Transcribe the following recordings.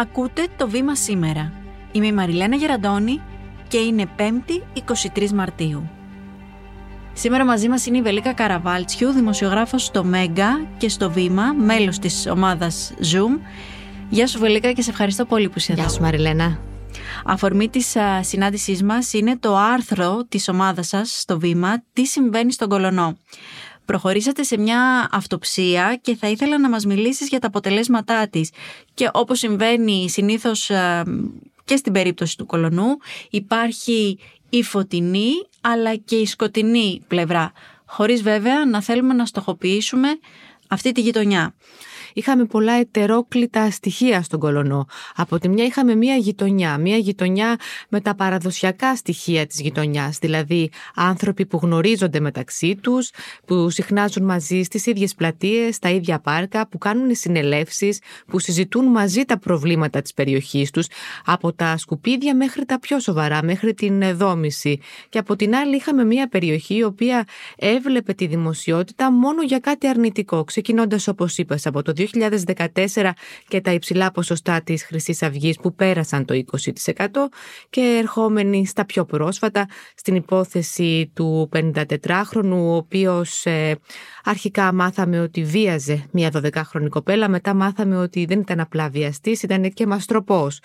Ακούτε το βήμα σήμερα. Είμαι η Μαριλένα Γεραντώνη και είναι 5η 23 Μαρτίου. Σήμερα μαζί μας είναι η Βελίκα Καραβάλτσιου, δημοσιογράφος στο Μέγκα και στο Βήμα, μέλος της ομάδας Zoom. Γεια σου Βελίκα και σε ευχαριστώ πολύ που είσαι εδώ. Γεια σου Μαριλένα. Αφορμή της α, συνάντησής μας είναι το άρθρο της ομάδας σας στο Βήμα «Τι συμβαίνει στον Κολονό». Προχωρήσατε σε μια αυτοψία και θα ήθελα να μας μιλήσεις για τα αποτελέσματά της. Και όπως συμβαίνει συνήθως α, και στην περίπτωση του Κολονού υπάρχει η φωτεινή αλλά και η σκοτεινή πλευρά. Χωρίς βέβαια να θέλουμε να στοχοποιήσουμε αυτή τη γειτονιά είχαμε πολλά ετερόκλητα στοιχεία στον Κολονό. Από τη μια είχαμε μία γειτονιά, μία γειτονιά με τα παραδοσιακά στοιχεία της γειτονιάς, δηλαδή άνθρωποι που γνωρίζονται μεταξύ τους, που συχνάζουν μαζί στις ίδιες πλατείες, στα ίδια πάρκα, που κάνουν συνελεύσεις, που συζητούν μαζί τα προβλήματα της περιοχής τους, από τα σκουπίδια μέχρι τα πιο σοβαρά, μέχρι την δόμηση. Και από την άλλη είχαμε μία περιοχή η οποία έβλεπε τη δημοσιότητα μόνο για κάτι αρνητικό, ξεκινώντας όπως είπες από το 2014 και τα υψηλά ποσοστά της χρυσής αυγής που πέρασαν το 20% και ερχόμενοι στα πιο πρόσφατα στην υπόθεση του 54χρονου ο οποίος ε, αρχικά μάθαμε ότι βίαζε μια 12χρονη κοπέλα μετά μάθαμε ότι δεν ήταν απλά βιαστής ήταν και μαστροπός.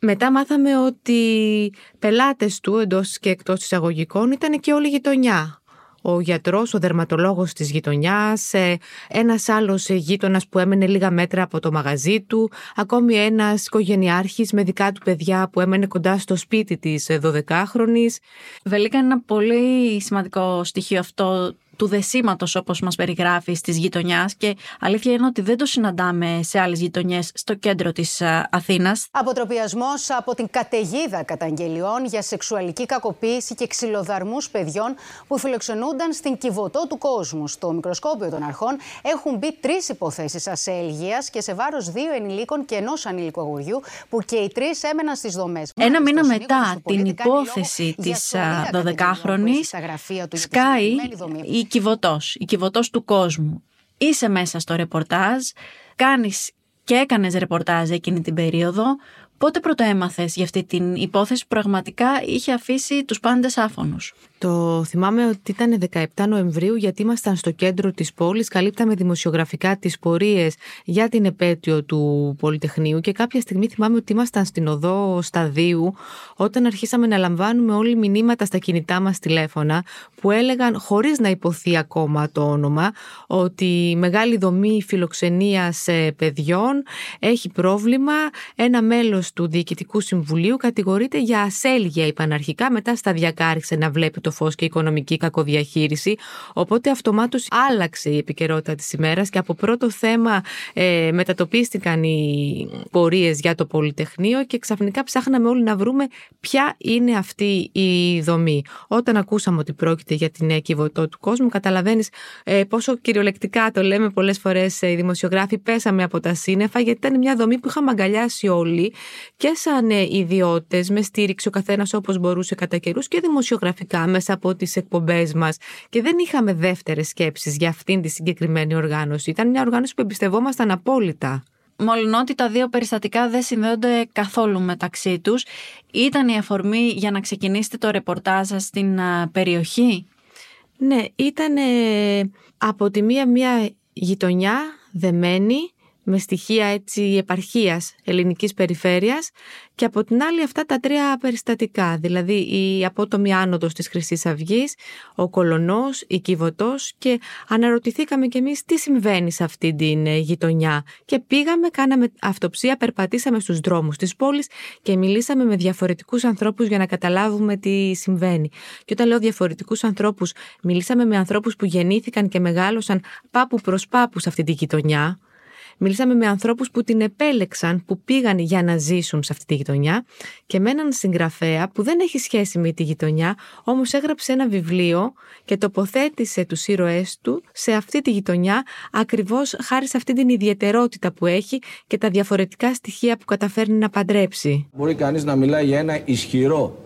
Μετά μάθαμε ότι πελάτες του εντός και εκτός εισαγωγικών ήταν και όλη η γειτονιά ο γιατρός, ο δερματολόγος της γειτονιάς, ε, ένας άλλος γείτονας που έμενε λίγα μέτρα από το μαγαζί του, ακόμη ένας οικογενειάρχης με δικά του παιδιά που έμενε κοντά στο σπίτι της 12χρονης. Βελίκα είναι ένα πολύ σημαντικό στοιχείο αυτό του δεσίματος όπως μας περιγράφει τη γειτονιάς και αλήθεια είναι ότι δεν το συναντάμε σε άλλες γειτονιές στο κέντρο της ε, Αθήνας. Αποτροπιασμός από την καταιγίδα καταγγελιών για σεξουαλική κακοποίηση και ξυλοδαρμούς παιδιών που φιλοξενούνταν στην κυβωτό του κόσμου. Στο μικροσκόπιο των αρχών έχουν μπει τρεις υποθέσεις ασέλγειας και σε βάρος δύο ενηλίκων και ενός ανήλικου αγοριού που και οι τρεις έμεναν στις δομές. Ένα μήνα μετά την υπόθεση της 12χρονη, σκάει η η κυβωτός, η κυβωτός του κόσμου. Είσαι μέσα στο ρεπορτάζ, κάνεις και έκανες ρεπορτάζ εκείνη την περίοδο. Πότε πρώτο έμαθες για αυτή την υπόθεση που πραγματικά είχε αφήσει τους πάντες άφωνους; Το θυμάμαι ότι ήταν 17 Νοεμβρίου γιατί ήμασταν στο κέντρο της πόλης, καλύπταμε δημοσιογραφικά τις πορείες για την επέτειο του Πολυτεχνείου και κάποια στιγμή θυμάμαι ότι ήμασταν στην οδό Σταδίου όταν αρχίσαμε να λαμβάνουμε όλοι μηνύματα στα κινητά μας τηλέφωνα που έλεγαν χωρίς να υποθεί ακόμα το όνομα ότι η μεγάλη δομή φιλοξενίας ε, παιδιών έχει πρόβλημα. Ένα μέλος του Διοικητικού Συμβουλίου κατηγορείται για ασέλγεια είπαν αρχικά, μετά σταδιακά άρχισε να βλέπει το φως και οικονομική κακοδιαχείριση. Οπότε αυτομάτως άλλαξε η επικαιρότητα της ημέρας και από πρώτο θέμα ε, μετατοπίστηκαν οι πορείες για το Πολυτεχνείο και ξαφνικά ψάχναμε όλοι να βρούμε ποια είναι αυτή η δομή. Όταν ακούσαμε ότι πρόκειται για την κυβωτό του κόσμου, καταλαβαίνεις ε, πόσο κυριολεκτικά το λέμε πολλές φορές ε, οι δημοσιογράφοι, πέσαμε από τα σύννεφα, γιατί ήταν μια δομή που είχαμε αγκαλιάσει όλοι και σαν ε, ιδιώτες, με στήριξη ο καθένας όπως μπορούσε κατά καιρούς και δημοσιογραφικά μέσα από τις εκπομπές μας και δεν είχαμε δεύτερες σκέψεις για αυτήν τη συγκεκριμένη οργάνωση. Ήταν μια οργάνωση που εμπιστευόμασταν απόλυτα. Μόλον ότι τα δύο περιστατικά δεν συνδέονται καθόλου μεταξύ τους, ήταν η αφορμή για να ξεκινήσετε το ρεπορτάζ σας στην περιοχή; Ναι, ήταν από τη μία μια γειτονιά δεμένη με στοιχεία έτσι επαρχίας ελληνικής περιφέρειας και από την άλλη αυτά τα τρία περιστατικά, δηλαδή η απότομη άνοδος της χρυσής αυγής, ο κολονός, η Κιβωτός και αναρωτηθήκαμε κι εμείς τι συμβαίνει σε αυτή την ε, γειτονιά και πήγαμε, κάναμε αυτοψία, περπατήσαμε στους δρόμους της πόλης και μιλήσαμε με διαφορετικούς ανθρώπους για να καταλάβουμε τι συμβαίνει. Και όταν λέω διαφορετικούς ανθρώπους, μιλήσαμε με ανθρώπους που γεννήθηκαν και μεγάλωσαν πάπου προς πάπου σε αυτή τη γειτονιά, Μιλήσαμε με ανθρώπους που την επέλεξαν, που πήγαν για να ζήσουν σε αυτή τη γειτονιά και με έναν συγγραφέα που δεν έχει σχέση με τη γειτονιά, όμως έγραψε ένα βιβλίο και τοποθέτησε τους ήρωές του σε αυτή τη γειτονιά ακριβώς χάρη σε αυτή την ιδιαιτερότητα που έχει και τα διαφορετικά στοιχεία που καταφέρνει να παντρέψει. Μπορεί κανείς να μιλάει για ένα ισχυρό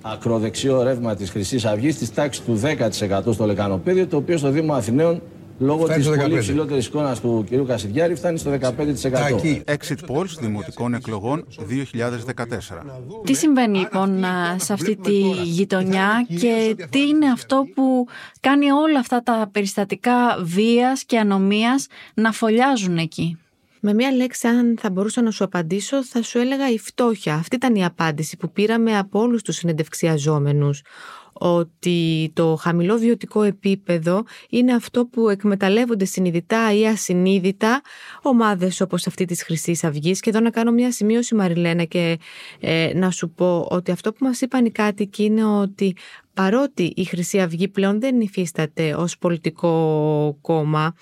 ακροδεξιό ρεύμα της χρυσής Αυγής της τάξης του 10% στο λεκανοπέδιο, το οποίο στο Δήμο Αθηναίων λόγω Φτάνει της στο πολύ 15. ψηλότερης εικόνας του κ. Κασιδιάρη φτάνει στο 15%. Εκεί. Exit polls δημοτικών εκλογών 2014. Τι συμβαίνει λοιπόν α, σε αυτή τη γειτονιά και τι είναι αυτό που κάνει όλα αυτά τα περιστατικά βίας και ανομίας να φωλιάζουν εκεί; Με μία λέξη, αν θα μπορούσα να σου απαντήσω, θα σου έλεγα η φτώχεια. Αυτή ήταν η απάντηση που πήραμε από όλους τους συνεντευξιαζόμενους ότι το χαμηλό βιωτικό επίπεδο είναι αυτό που εκμεταλλεύονται συνειδητά ή ασυνείδητα ομάδες όπως αυτή της χρυσής Αυγής. Και εδώ να κάνω μια σημείωση Μαριλένα και ε, να σου πω ότι αυτό που μας είπαν οι κάτοικοι είναι ότι παρότι η Χρυσή Αυγή πλέον δεν υφίσταται ως πολιτικό κόμμα,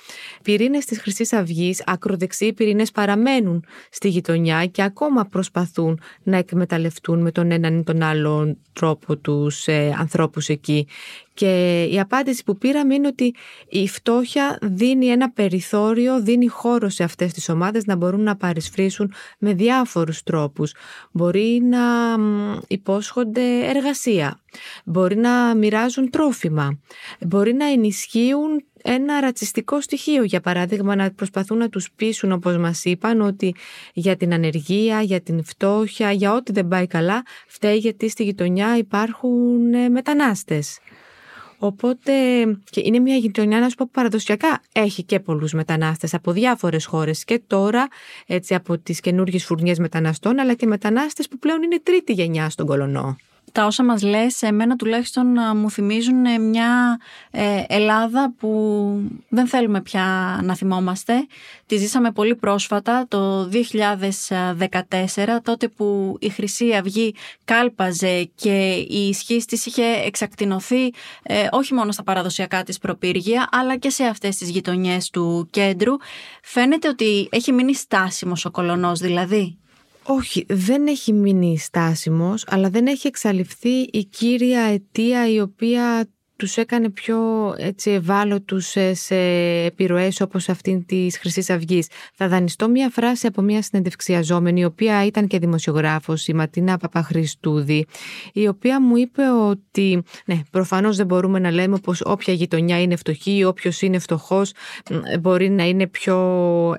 πυρήνες της Χρυσής Αυγής, ακροδεξιοί πυρήνες παραμένουν στη γειτονιά και ακόμα προσπαθούν να εκμεταλλευτούν με τον έναν ή τον άλλον τρόπο τους ε, ανθρώπους εκεί. Και η απάντηση που πήραμε είναι ότι η φτώχεια δίνει ένα περιθώριο, δίνει χώρο σε αυτές τις ομάδες να μπορούν να παρισφρήσουν με διάφορους τρόπους. Μπορεί να μ, υπόσχονται εργασία, μπορεί να μοιράζουν τρόφιμα, μπορεί να ενισχύουν ένα ρατσιστικό στοιχείο, για παράδειγμα να προσπαθούν να τους πείσουν όπως μας είπαν ότι για την ανεργία, για την φτώχεια, για ό,τι δεν πάει καλά φταίει γιατί στη γειτονιά υπάρχουν ε, μετανάστες. Οπότε και είναι μια γειτονιά να σου πω που παραδοσιακά έχει και πολλούς μετανάστες από διάφορες χώρες και τώρα έτσι από τις καινούργιες φουρνιές μεταναστών αλλά και μετανάστες που πλέον είναι τρίτη γενιά στον Κολονό. Τα όσα μας λες, εμένα τουλάχιστον α, μου θυμίζουν ε, μια ε, Ελλάδα που δεν θέλουμε πια να θυμόμαστε. Τη ζήσαμε πολύ πρόσφατα, το 2014, τότε που η Χρυσή Αυγή κάλπαζε και η ισχύ της είχε εξακτηνωθεί ε, όχι μόνο στα παραδοσιακά της προπύργια, αλλά και σε αυτές τις γειτονιές του κέντρου. Φαίνεται ότι έχει μείνει στάσιμος ο κολονός δηλαδή. Όχι, δεν έχει μείνει στάσιμος, αλλά δεν έχει εξαλειφθεί η κύρια αιτία η οποία τους έκανε πιο έτσι, ευάλωτους σε, σε επιρροές όπως αυτήν της Χρυσής Αυγής. Θα δανειστώ μια φράση από μια συνεντευξιαζόμενη, η οποία ήταν και δημοσιογράφος, η Ματίνα Παπαχρηστούδη, η οποία μου είπε ότι, ναι, προφανώς δεν μπορούμε να λέμε πως όποια γειτονιά είναι φτωχή ή όποιος είναι φτωχός μ, μπορεί να είναι πιο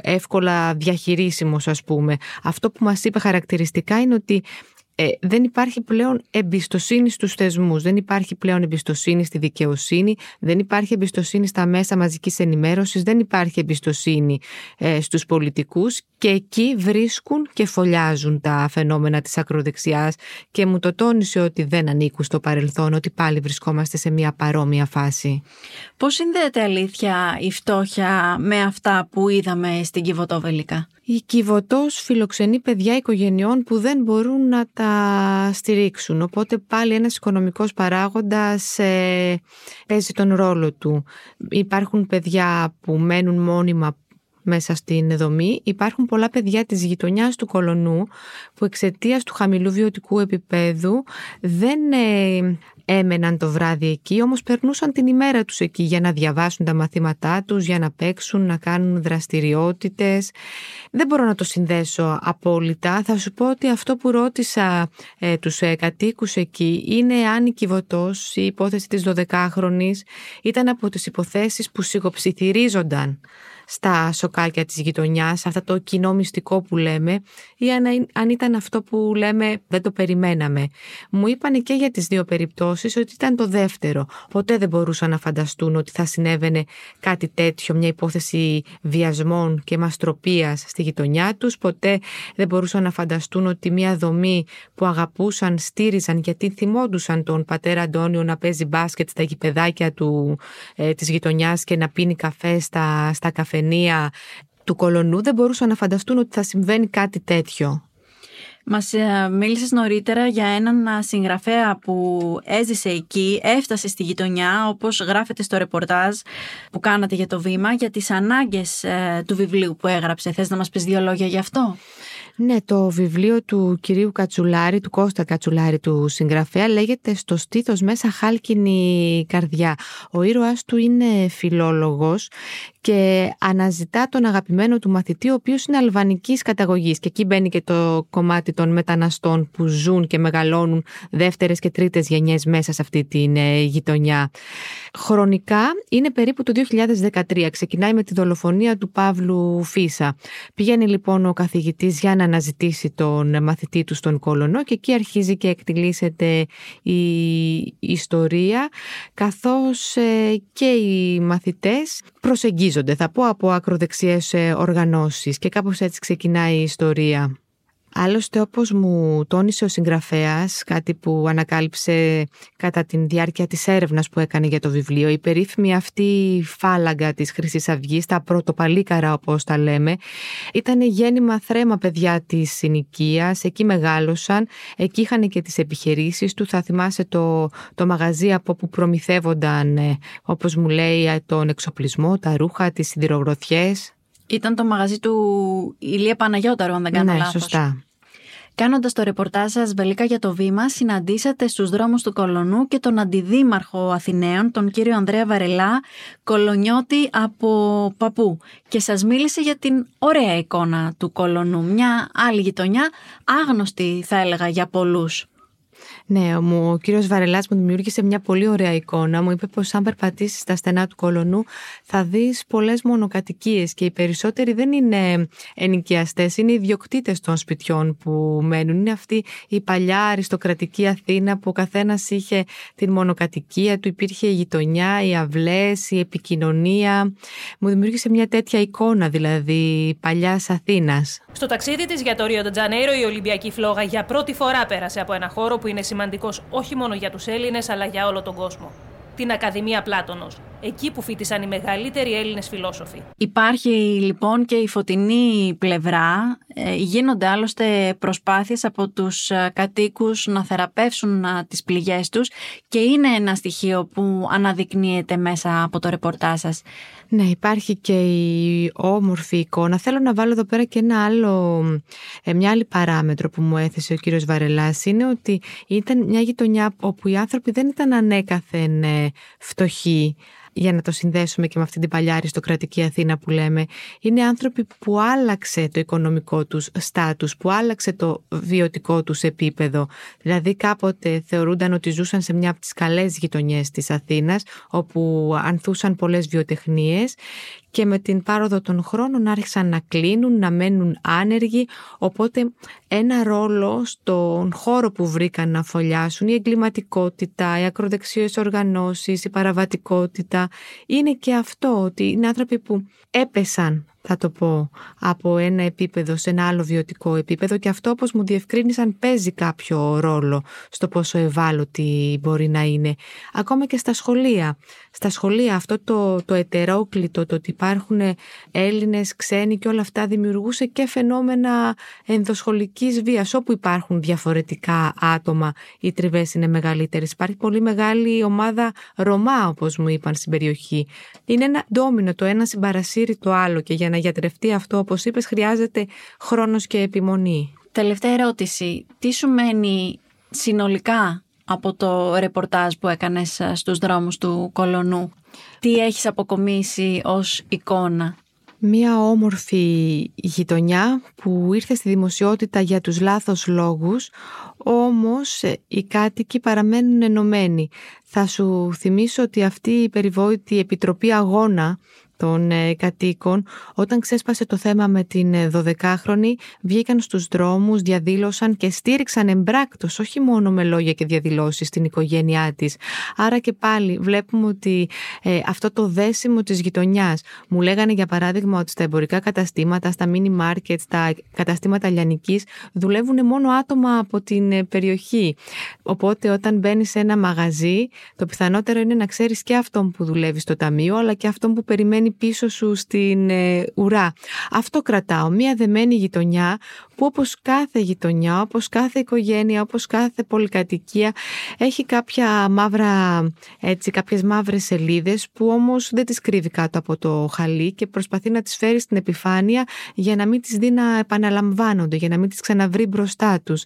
εύκολα διαχειρίσιμος ας πούμε. Αυτό που μας είπε χαρακτηριστικά είναι ότι ε, δεν υπάρχει πλέον εμπιστοσύνη στους θεσμούς, δεν υπάρχει πλέον εμπιστοσύνη στη δικαιοσύνη, δεν υπάρχει εμπιστοσύνη στα μέσα μαζικής ενημέρωσης, δεν υπάρχει εμπιστοσύνη ε, στους πολιτικούς και εκεί βρίσκουν και φωλιάζουν τα φαινόμενα της ακροδεξιάς και μου το τόνισε ότι δεν ανήκουν στο παρελθόν, ότι πάλι βρισκόμαστε σε μια παρόμοια φάση. Πώς συνδέεται αλήθεια η φτώχεια με αυτά που είδαμε στην Κιβωτόβελικα. Η Κιβωτός φιλοξενεί παιδιά οικογενειών που δεν μπορούν να τα στηρίξουν. Οπότε πάλι ένας οικονομικός παράγοντας ε, παίζει τον ρόλο του. Υπάρχουν παιδιά που μένουν μόνιμα μέσα στην δομή. Υπάρχουν πολλά παιδιά της γειτονιάς του Κολονού που εξαιτίας του χαμηλού βιωτικού επίπεδου δεν ε, έμεναν το βράδυ εκεί, όμως περνούσαν την ημέρα τους εκεί για να διαβάσουν τα μαθήματά τους, για να παίξουν, να κάνουν δραστηριότητες. Δεν μπορώ να το συνδέσω απόλυτα. Θα σου πω ότι αυτό που ρώτησα ε, τους ε, κατοίκους εκεί είναι αν η Κιβωτός, η υπόθεση της 12χρονης, ήταν από τις υποθέσεις που σιγοψιθυρίζονταν στα σοκάκια της γειτονιάς, αυτά το κοινό μυστικό που λέμε ή αν, αν ήταν αυτό που λέμε δεν το περιμέναμε. Μου είπανε και για τις δύο περιπτώσεις ότι ήταν το δεύτερο. Ποτέ δεν μπορούσαν να φανταστούν ότι θα συνέβαινε κάτι τέτοιο, μια υπόθεση βιασμών και μαστροπίας στη γειτονιά τους. Ποτέ δεν μπορούσαν να φανταστούν ότι μια δομή που αγαπούσαν, στήριζαν γιατί θυμόντουσαν τον πατέρα Αντώνιο να παίζει μπάσκετ στα γηπεδάκια του, ε, της γειτονιάς και να πίνει καφέ στα, στα καφενεία του κολονού δεν μπορούσαν να φανταστούν ότι θα συμβαίνει κάτι τέτοιο. Μας ε, μίλησες νωρίτερα για έναν α, συγγραφέα που έζησε εκεί, έφτασε στη γειτονιά, όπως γράφεται στο ρεπορτάζ που κάνατε για το βήμα, για τις ανάγκες ε, του βιβλίου που έγραψε. Θες να μας πεις δύο λόγια γι' αυτό; Ναι, το βιβλίο του κυρίου Κατσουλάρη, του Κώστα Κατσουλάρη του συγγραφέα λέγεται «Στο στήθος μέσα χάλκινη καρδιά». Ο ήρωας του είναι φιλόλογος και αναζητά τον αγαπημένο του μαθητή, ο οποίος είναι αλβανικής καταγωγής και εκεί μπαίνει και το κομμάτι των μεταναστών που ζουν και μεγαλώνουν δεύτερες και τρίτες γενιές μέσα σε αυτή την ε, γειτονιά. Χρονικά είναι περίπου το 2013, ξεκινάει με τη δολοφονία του Παύλου Φίσα. Πηγαίνει λοιπόν ο καθηγητής για να αναζητήσει τον μαθητή του στον Κολονό και εκεί αρχίζει και εκτιλήσεται η ιστορία καθώς ε, και οι μαθητές προσεγγίζονται θα πω από ακροδεξιές ε, οργανώσεις και κάπως έτσι ξεκινάει η ιστορία. Άλλωστε όπως μου τόνισε ο συγγραφέας, κάτι που ανακάλυψε κατά τη διάρκεια της έρευνας που έκανε για το βιβλίο, η περίφημη αυτή φάλαγγα της χρυσής αυγής, τα πρωτοπαλίκαρα όπως τα λέμε, ήταν γέννημα θρέμα παιδιά της συνοικίας, εκεί μεγάλωσαν, εκεί είχαν και τις επιχειρήσεις του, θα θυμάσαι το, το μαγαζί από που προμηθεύονταν, ε, όπως μου λέει, τον εξοπλισμό, τα ρούχα, τις σιδηρογροθιές. Ήταν το μαγαζί του Ηλία Παναγιώταρου, αν δεν κάνω ναι, λάθος. σωστά. Κάνοντας το ρεπορτάζ σας, Βελίκα, για το βήμα, συναντήσατε στους δρόμους του Κολονού και τον αντιδήμαρχο Αθηναίων, τον κύριο Ανδρέα Βαρελά, κολονιώτη από παππού. Και σας μίλησε για την ωραία εικόνα του Κολονού. Μια άλλη γειτονιά, άγνωστη θα έλεγα για πολλούς. Ναι, μου, ο κύριος Βαρελάς μου δημιούργησε μια πολύ ωραία εικόνα. Μου είπε πως αν περπατήσεις στα στενά του κολονού θα δεις πολλές μονοκατοικίες και οι περισσότεροι δεν είναι ενοικιαστές, είναι ιδιοκτήτες των σπιτιών που μένουν. Είναι αυτή η παλιά αριστοκρατική Αθήνα που ο καθένας είχε την μονοκατοικία του, υπήρχε η γειτονιά, οι αυλές, η επικοινωνία. Μου δημιούργησε μια τέτοια εικόνα δηλαδή παλιάς Αθήνας. Στο ταξίδι της για το Ρίο Τζανέιρο, η Ολυμπιακή φλόγα για πρώτη φορά πέρασε από ένα χώρο που είναι σημαντικός όχι μόνο για τους Έλληνες, αλλά για όλο τον κόσμο. Την Ακαδημία Πλάτωνος, εκεί που φίτησαν οι μεγαλύτεροι Έλληνες φιλόσοφοι. Υπάρχει λοιπόν και η φωτεινή πλευρά. Ε, γίνονται άλλωστε προσπάθειες από τους ε, κατοίκους να θεραπεύσουν ε, τις πληγές τους και είναι ένα στοιχείο που αναδεικνύεται μέσα από το ρεπορτάζ σας. Ναι, υπάρχει και η όμορφη εικόνα. Θέλω να βάλω εδώ πέρα και ένα άλλο, μια άλλη παράμετρο που μου έθεσε ο κύριος Βαρελάς. Είναι ότι ήταν μια γειτονιά όπου οι άνθρωποι δεν ήταν ανέκαθεν φτωχοί για να το συνδέσουμε και με αυτή την παλιά αριστοκρατική Αθήνα που λέμε, είναι άνθρωποι που άλλαξε το οικονομικό τους στάτους, που άλλαξε το βιωτικό τους επίπεδο. Δηλαδή κάποτε θεωρούνταν ότι ζούσαν σε μια από τις καλές γειτονιές της Αθήνας, όπου ανθούσαν πολλές βιοτεχνίες και με την πάροδο των χρόνων άρχισαν να κλείνουν, να μένουν άνεργοι, οπότε ένα ρόλο στον χώρο που βρήκαν να φωλιάσουν, η εγκληματικότητα, οι ακροδεξιές οργανώσεις, η παραβατικότητα, είναι και αυτό ότι είναι άνθρωποι που έπεσαν θα το πω, από ένα επίπεδο σε ένα άλλο βιωτικό επίπεδο και αυτό όπως μου διευκρίνησαν παίζει κάποιο ρόλο στο πόσο ευάλωτη μπορεί να είναι. Ακόμα και στα σχολεία. Στα σχολεία αυτό το, το ετερόκλητο, το ότι υπάρχουν Έλληνες, ξένοι και όλα αυτά δημιουργούσε και φαινόμενα ενδοσχολικής βίας. Όπου υπάρχουν διαφορετικά άτομα, οι τριβές είναι μεγαλύτερες. Υπάρχει πολύ μεγάλη ομάδα Ρωμά όπως μου είπαν στην περιοχή. Είναι ένα ντόμινο, το ένα συμπαρασύρει το άλλο και για να γιατρευτεί αυτό, όπως είπες, χρειάζεται χρόνος και επιμονή. Τελευταία ερώτηση. Τι σου μένει συνολικά από το ρεπορτάζ που έκανες ε, στους δρόμους του Κολονού; Τι έχεις αποκομίσει ως εικόνα; Μία όμορφη γειτονιά που ήρθε στη δημοσιότητα για τους λάθος λόγους, όμως ε, οι κάτοικοι παραμένουν ενωμένοι. Θα σου θυμίσω ότι αυτή η περιβόητη επιτροπή αγώνα των ε, κατοίκων, όταν ξέσπασε το θέμα με την 12χρονη, ε, βγήκαν στους δρόμους, διαδήλωσαν και στήριξαν εμπράκτος, όχι μόνο με λόγια και διαδηλώσεις στην οικογένειά της. Άρα και πάλι βλέπουμε ότι ε, αυτό το δέσιμο της γειτονιάς, μου λέγανε για παράδειγμα ότι στα εμπορικά καταστήματα, στα mini market, στα καταστήματα λιανικής, δουλεύουν μόνο άτομα από την περιοχή. Οπότε όταν μπαίνεις σε ένα μαγαζί, το πιθανότερο είναι να ξέρεις και αυτόν που δουλεύει στο ταμείο, αλλά και αυτόν που περιμένει μένει πίσω σου στην ε, ουρά. Αυτό κρατάω, μια δεμένη γειτονιά που όπως κάθε γειτονιά, όπως κάθε οικογένεια, όπως κάθε πολυκατοικία έχει κάποια μαύρα, έτσι, κάποιες μαύρες σελίδες που όμως δεν τις κρύβει κάτω από το χαλί και προσπαθεί να τις φέρει στην επιφάνεια για να μην τις δει να επαναλαμβάνονται, για να μην τις ξαναβρει μπροστά τους.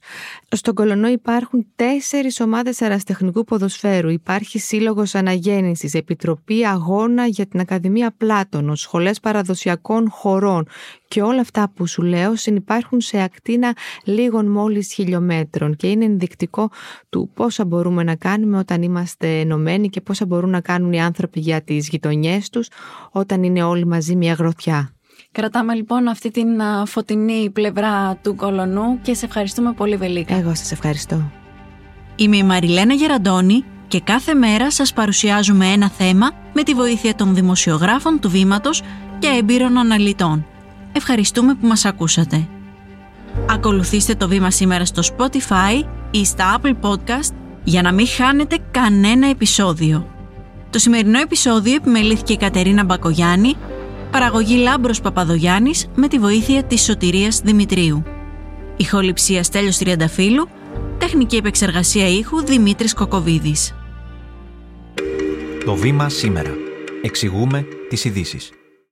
Στον Κολονό υπάρχουν τέσσερις ομάδες αραστεχνικού ποδοσφαίρου. Υπάρχει Σύλλογος Αναγέννησης, Επιτροπή Αγώνα για την Ακαδημία Πλάτωνος, Σχολές Παραδοσιακών Χωρών και όλα αυτά που σου λέω συνυπάρχουν σε ακτίνα λίγων μόλις χιλιόμετρων και είναι ενδεικτικό του πόσα μπορούμε να κάνουμε όταν είμαστε ενωμένοι και πόσα μπορούν να κάνουν οι άνθρωποι για τις γειτονιές τους όταν είναι όλοι μαζί μια γροθιά. Κρατάμε λοιπόν αυτή την φωτεινή πλευρά του κολονού και σε ευχαριστούμε πολύ Βελίκα. Εγώ σας ευχαριστώ. Είμαι η Μαριλένα Γεραντώνη και κάθε μέρα σας παρουσιάζουμε ένα θέμα με τη βοήθεια των δημοσιογράφων του Βήματος και έμπειρων αναλυτών. Ευχαριστούμε που μας ακούσατε. Ακολουθήστε το Βήμα σήμερα στο Spotify ή στα Apple Podcast για να μην χάνετε κανένα επεισόδιο. Το σημερινό επεισόδιο επιμελήθηκε η Κατερίνα Μπακογιάννη, παραγωγή Λάμπρος Παπαδογιάννης με τη βοήθεια της Σωτηρίας Δημητρίου. Ηχοληψία Στέλιος Τριανταφύλου, τεχνική επεξεργασία ήχου Δημήτρης Κοκοβίδης. Το Βήμα σήμερα. Εξηγούμε τις ειδήσεις.